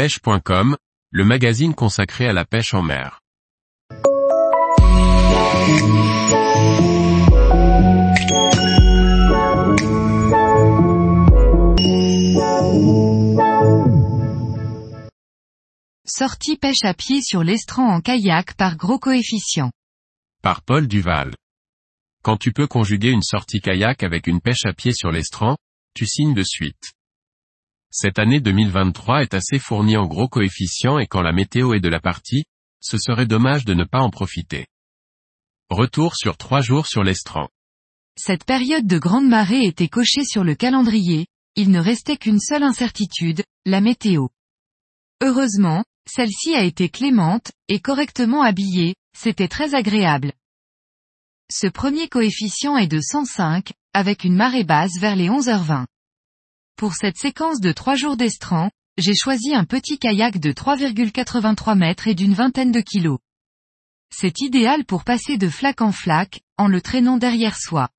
pêche.com, le magazine consacré à la pêche en mer. Sortie pêche à pied sur l'estran en kayak par gros coefficient. Par Paul Duval. Quand tu peux conjuguer une sortie kayak avec une pêche à pied sur l'estran, tu signes de suite. Cette année 2023 est assez fournie en gros coefficients et quand la météo est de la partie, ce serait dommage de ne pas en profiter. Retour sur trois jours sur l'estran. Cette période de grande marée était cochée sur le calendrier, il ne restait qu'une seule incertitude, la météo. Heureusement, celle-ci a été clémente, et correctement habillée, c'était très agréable. Ce premier coefficient est de 105, avec une marée basse vers les 11h20. Pour cette séquence de trois jours d'estran, j'ai choisi un petit kayak de 3,83 mètres et d'une vingtaine de kilos. C'est idéal pour passer de flaque en flaque, en le traînant derrière soi.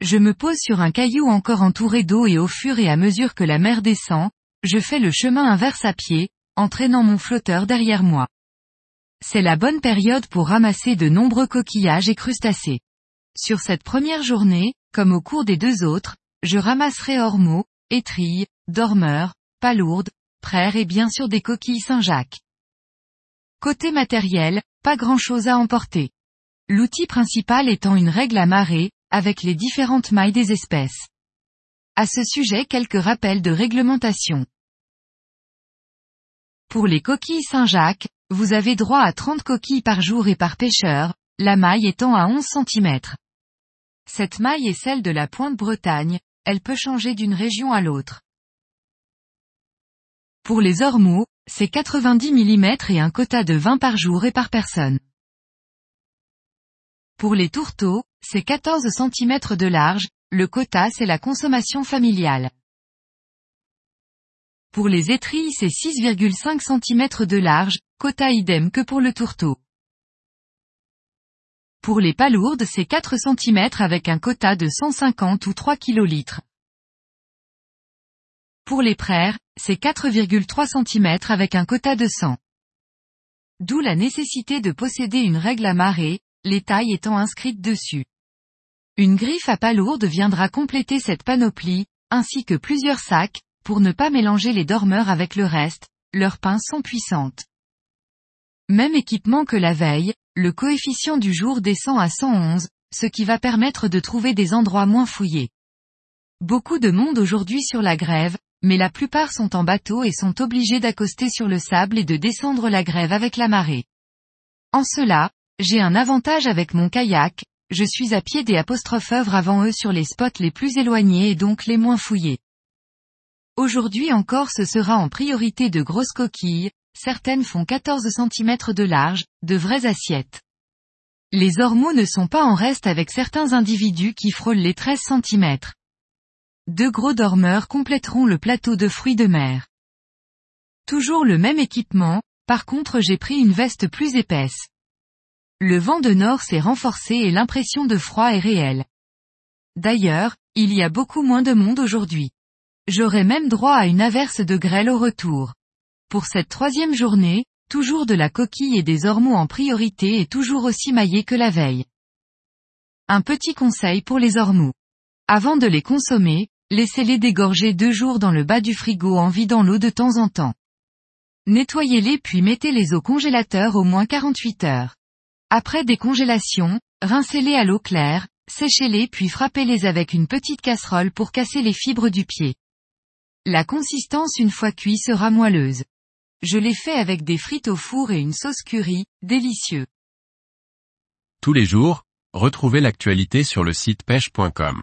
Je me pose sur un caillou encore entouré d'eau et au fur et à mesure que la mer descend, je fais le chemin inverse à pied, en traînant mon flotteur derrière moi. C'est la bonne période pour ramasser de nombreux coquillages et crustacés. Sur cette première journée, comme au cours des deux autres, je ramasserai ormeaux, étrilles, dormeurs, palourdes, praires et bien sûr des coquilles Saint-Jacques. Côté matériel, pas grand chose à emporter. L'outil principal étant une règle à marée, avec les différentes mailles des espèces. À ce sujet quelques rappels de réglementation. Pour les coquilles Saint-Jacques, vous avez droit à 30 coquilles par jour et par pêcheur, la maille étant à 11 cm. Cette maille est celle de la pointe Bretagne, elle peut changer d'une région à l'autre. Pour les ormeaux, c'est 90 mm et un quota de 20 par jour et par personne. Pour les tourteaux, c'est 14 cm de large, le quota c'est la consommation familiale. Pour les étrilles c'est 6,5 cm de large, quota idem que pour le tourteau. Pour les palourdes c'est 4 cm avec un quota de 150 ou 3 kL. Pour les praires, c'est 4,3 cm avec un quota de 100. D'où la nécessité de posséder une règle à marée, les tailles étant inscrites dessus. Une griffe à palourde viendra compléter cette panoplie, ainsi que plusieurs sacs, pour ne pas mélanger les dormeurs avec le reste, leurs pinces sont puissantes. Même équipement que la veille, le coefficient du jour descend à 111, ce qui va permettre de trouver des endroits moins fouillés. Beaucoup de monde aujourd'hui sur la grève, mais la plupart sont en bateau et sont obligés d'accoster sur le sable et de descendre la grève avec la marée. En cela, j'ai un avantage avec mon kayak, je suis à pied des apostrophes œuvres avant eux sur les spots les plus éloignés et donc les moins fouillés. Aujourd'hui encore ce sera en priorité de grosses coquilles, certaines font 14 cm de large, de vraies assiettes. Les ormeaux ne sont pas en reste avec certains individus qui frôlent les 13 cm. Deux gros dormeurs compléteront le plateau de fruits de mer. Toujours le même équipement, par contre j'ai pris une veste plus épaisse. Le vent de nord s'est renforcé et l'impression de froid est réelle. D'ailleurs, il y a beaucoup moins de monde aujourd'hui. J'aurai même droit à une averse de grêle au retour. Pour cette troisième journée, toujours de la coquille et des ormeaux en priorité et toujours aussi maillés que la veille. Un petit conseil pour les ormeaux. Avant de les consommer, laissez-les dégorger deux jours dans le bas du frigo en vidant l'eau de temps en temps. Nettoyez-les puis mettez-les au congélateur au moins 48 heures. Après décongélation, rincez-les à l'eau claire, séchez-les puis frappez-les avec une petite casserole pour casser les fibres du pied. La consistance une fois cuit sera moelleuse. Je l'ai fait avec des frites au four et une sauce curry, délicieux. Tous les jours, retrouvez l'actualité sur le site pêche.com.